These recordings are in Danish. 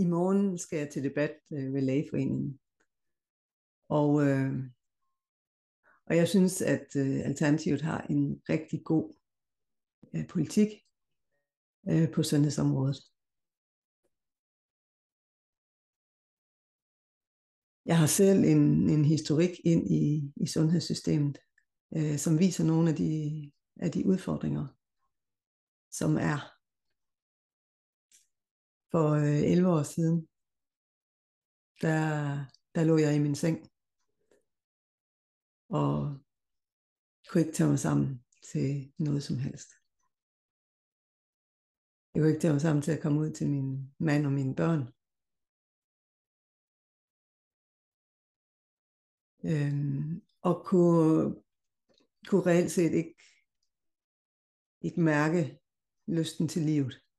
i morgen skal jeg til debat øh, ved Lægeforeningen. Og, øh, og jeg synes, at øh, Alternativet har en rigtig god øh, politik øh, på sundhedsområdet. Jeg har selv en, en historik ind i, i sundhedssystemet, øh, som viser nogle af de, af de udfordringer, som er. For øh, 11 år siden, der, der lå jeg i min seng og kunne ikke tage mig sammen til noget som helst. Jeg kunne ikke tage mig sammen til at komme ud til min mand og mine børn. Øhm, og kunne, kunne reelt set ikke, ikke mærke lysten til livet.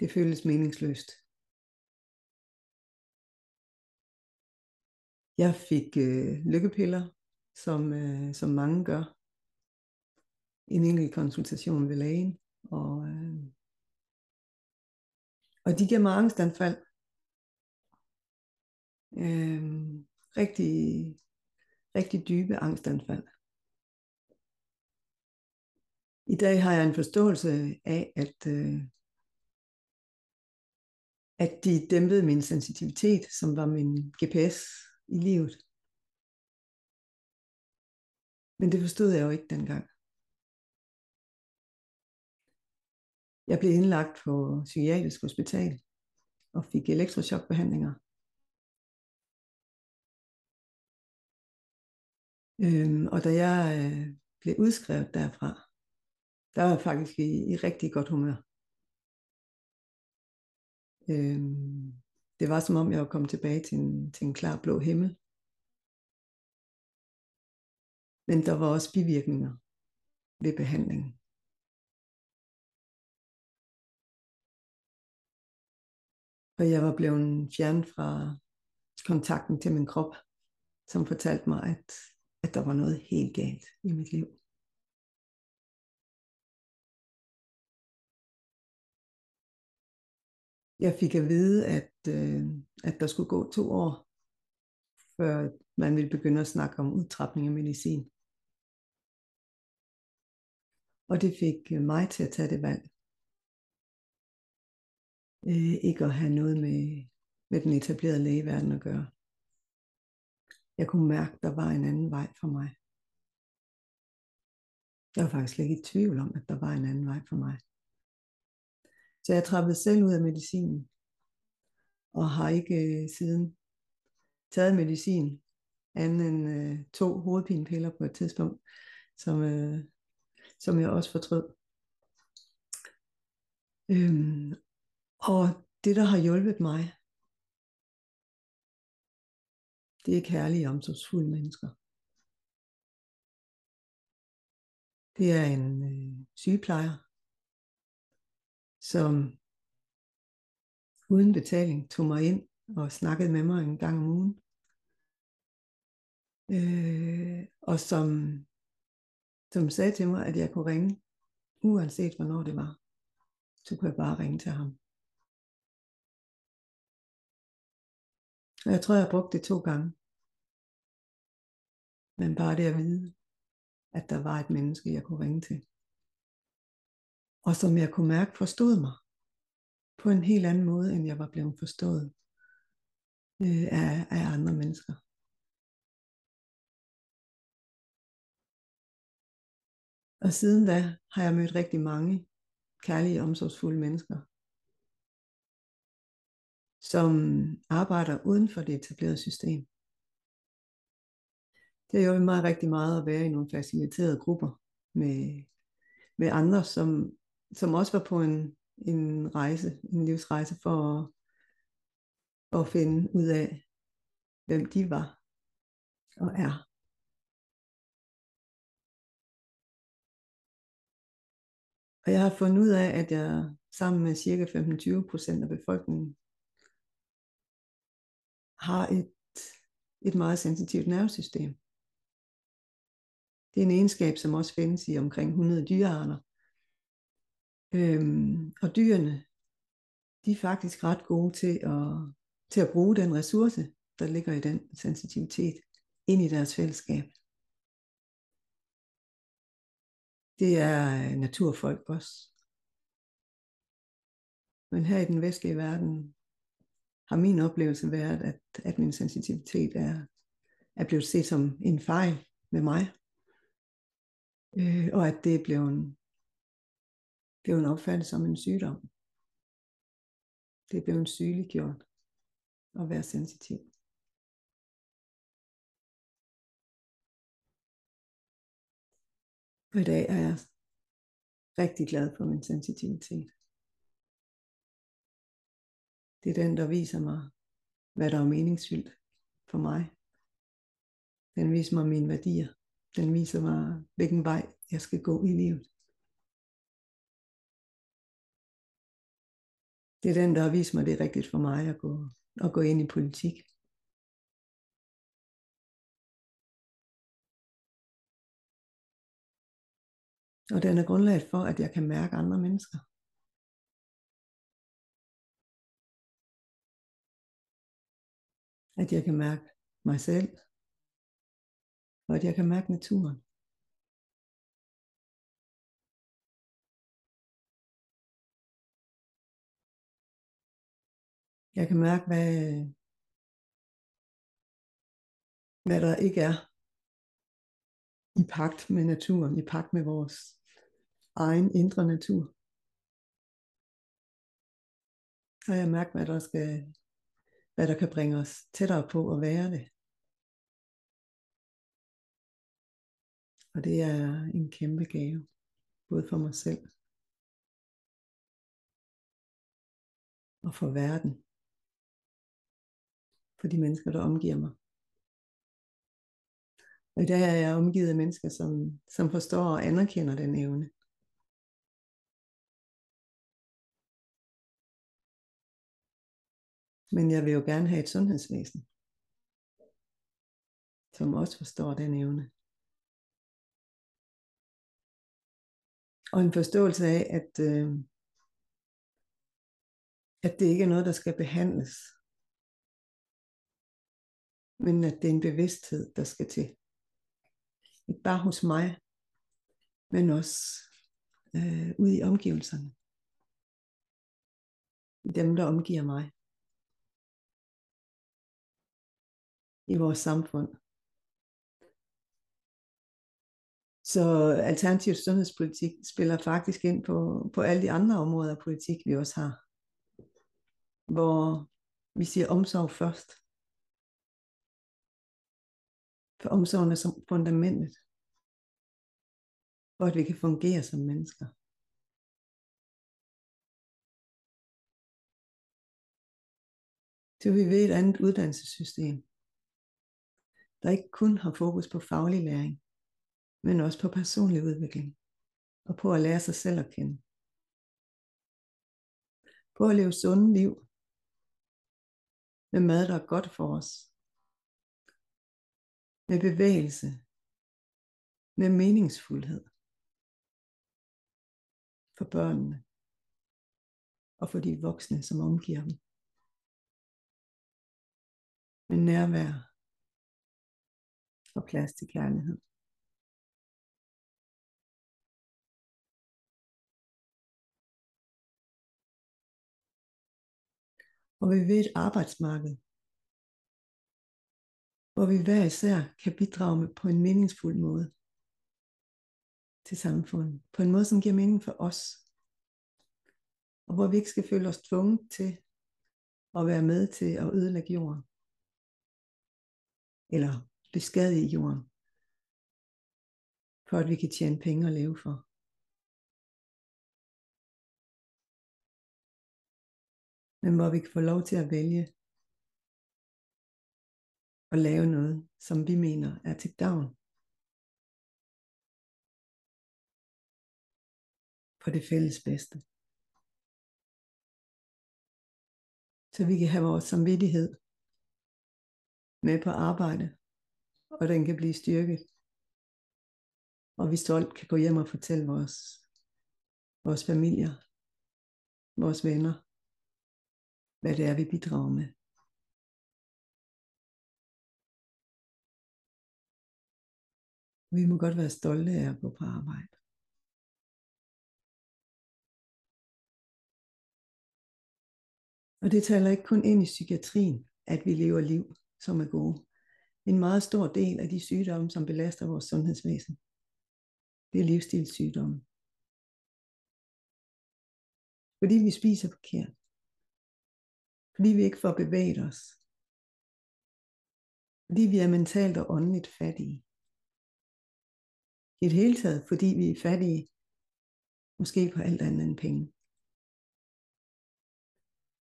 Det føles meningsløst. Jeg fik øh, lykkepiller, som, øh, som mange gør. En enkelt konsultation ved lægen. Og, øh, og de giver mig angstanfald. Øh, rigtig, rigtig dybe angstanfald. I dag har jeg en forståelse af, at, øh, at de dæmpede min sensitivitet, som var min GPS i livet. Men det forstod jeg jo ikke dengang. Jeg blev indlagt på psykiatrisk hospital og fik elektrochokbehandlinger. Øhm, og da jeg øh, blev udskrevet derfra, der var jeg faktisk i, i rigtig godt humør. Øhm, det var som om jeg var kommet tilbage til en, til en klar blå himmel. Men der var også bivirkninger ved behandlingen. Og jeg var blevet fjernet fra kontakten til min krop, som fortalte mig, at, at der var noget helt galt i mit liv. Jeg fik at vide, at, øh, at der skulle gå to år, før man ville begynde at snakke om udtrapning af medicin. Og det fik øh, mig til at tage det valg. Øh, ikke at have noget med, med den etablerede lægeverden at gøre. Jeg kunne mærke, at der var en anden vej for mig. Jeg var faktisk slet ikke i tvivl om, at der var en anden vej for mig. Så jeg trappede selv ud af medicinen, og har ikke øh, siden taget medicin, andet end øh, to hovedpinepiller på et tidspunkt, som, øh, som jeg også fortrød. Øhm, og det, der har hjulpet mig, det er kærlige, omsorgsfulde mennesker. Det er en øh, sygeplejer, som uden betaling tog mig ind og snakkede med mig en gang om ugen. Øh, og som, som sagde til mig, at jeg kunne ringe, uanset hvornår det var. Så kunne jeg bare ringe til ham. Og jeg tror, jeg har brugt det to gange. Men bare det at vide, at der var et menneske, jeg kunne ringe til og som jeg kunne mærke forstod mig på en helt anden måde, end jeg var blevet forstået øh, af, af andre mennesker. Og siden da har jeg mødt rigtig mange kærlige, omsorgsfulde mennesker, som arbejder uden for det etablerede system. Det er jo mig rigtig meget at være i nogle faciliterede grupper med, med andre, som som også var på en, en rejse, en livsrejse for at, at finde ud af, hvem de var og er. Og jeg har fundet ud af, at jeg sammen med cirka 15-20% af befolkningen har et, et meget sensitivt nervesystem. Det er en egenskab, som også findes i omkring 100 dyrearter. Øhm, og dyrene, de er faktisk ret gode til at, til at bruge den ressource, der ligger i den sensitivitet, ind i deres fællesskab. Det er øh, naturfolk også. Men her i den vestlige verden har min oplevelse været, at, at min sensitivitet er, er blevet set som en fejl med mig. Øh, og at det er blevet, det er jo en opfattelse som en sygdom. Det er blevet sygeliggjort at være sensitiv. Og i dag er jeg rigtig glad for min sensitivitet. Det er den, der viser mig, hvad der er meningsfyldt for mig. Den viser mig mine værdier. Den viser mig, hvilken vej jeg skal gå i livet. Det er den, der har vist mig, det er rigtigt for mig at gå, at gå ind i politik. Og den er grundlaget for, at jeg kan mærke andre mennesker. At jeg kan mærke mig selv. Og at jeg kan mærke naturen. Jeg kan mærke, hvad, hvad der ikke er i pagt med naturen, i pagt med vores egen indre natur. Og jeg mærker, hvad der, skal, hvad der kan bringe os tættere på at være det. Og det er en kæmpe gave, både for mig selv og for verden. For de mennesker, der omgiver mig. Og i dag er jeg omgivet af mennesker, som, som forstår og anerkender den evne. Men jeg vil jo gerne have et sundhedsvæsen, som også forstår den evne. Og en forståelse af, at, øh, at det ikke er noget, der skal behandles, men at det er en bevidsthed, der skal til. Ikke bare hos mig, men også øh, ude i omgivelserne. Dem, der omgiver mig. I vores samfund. Så alternativ sundhedspolitik spiller faktisk ind på, på alle de andre områder af politik, vi også har. Hvor vi siger omsorg først. For omsorgen er som fundamentet for at vi kan fungere som mennesker. Så vi ved et andet uddannelsessystem, der ikke kun har fokus på faglig læring, men også på personlig udvikling og på at lære sig selv at kende. På at leve sunde liv med mad, der er godt for os. Med bevægelse. Med meningsfuldhed for børnene og for de voksne, som omgiver dem. Med nærvær og plads til kærlighed. Og vi ved et arbejdsmarked, hvor vi hver især kan bidrage med på en meningsfuld måde til samfundet. På en måde, som giver mening for os. Og hvor vi ikke skal føle os tvunget til at være med til at ødelægge jorden. Eller beskadige jorden. For at vi kan tjene penge og leve for. Men hvor vi kan få lov til at vælge at lave noget, som vi mener er til gavn for det fælles bedste. Så vi kan have vores samvittighed med på arbejde, og den kan blive styrket. Og vi stolt kan gå hjem og fortælle vores, vores familier, vores venner, hvad det er, vi bidrager med. Vi må godt være stolte af at gå på arbejde. Og det taler ikke kun ind i psykiatrien, at vi lever liv, som er gode. En meget stor del af de sygdomme, som belaster vores sundhedsvæsen, det er livsstilssygdomme. Fordi vi spiser forkert. Fordi vi ikke får bevæget os. Fordi vi er mentalt og åndeligt fattige. I det hele taget, fordi vi er fattige, måske på alt andet end penge.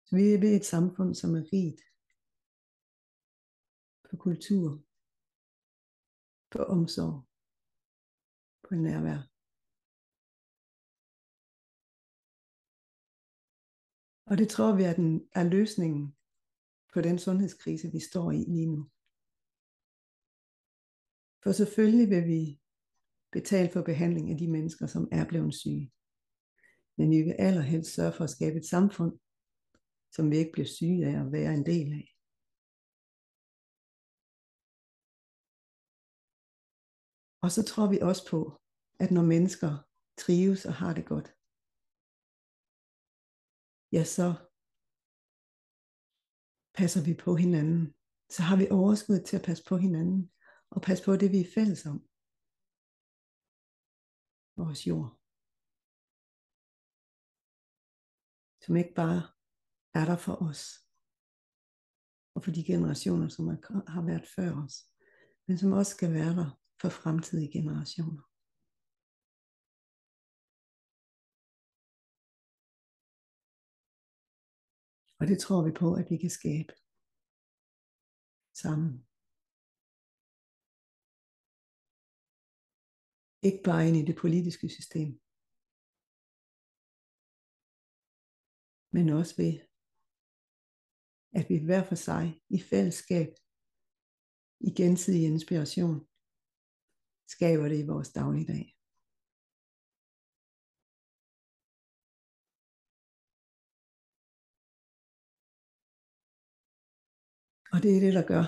Så vi er ved et samfund, som er rigt på kultur, på omsorg, på nærvær. Og det tror vi er, den, er løsningen på den sundhedskrise, vi står i lige nu. For selvfølgelig vil vi betale for behandling af de mennesker, som er blevet syge. Men vi vil allerhelst sørge for at skabe et samfund, som vi ikke bliver syge af at være en del af. Og så tror vi også på, at når mennesker trives og har det godt, ja, så passer vi på hinanden. Så har vi overskud til at passe på hinanden, og passe på det, vi er fælles om. Vores jord. Som ikke bare er der for os, og for de generationer, som har været før os, men som også skal være der for fremtidige generationer. Og det tror vi på, at vi kan skabe sammen. Ikke bare ind i det politiske system, men også ved, at vi hver for sig i fællesskab, i gensidig inspiration, skaber det i vores dagligdag. Og det er det, der gør,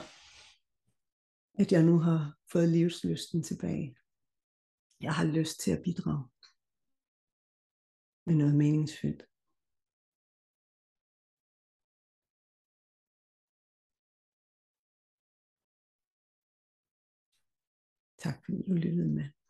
at jeg nu har fået livslysten tilbage. Jeg har lyst til at bidrage med noget meningsfyldt. Tak fordi du lyttede med.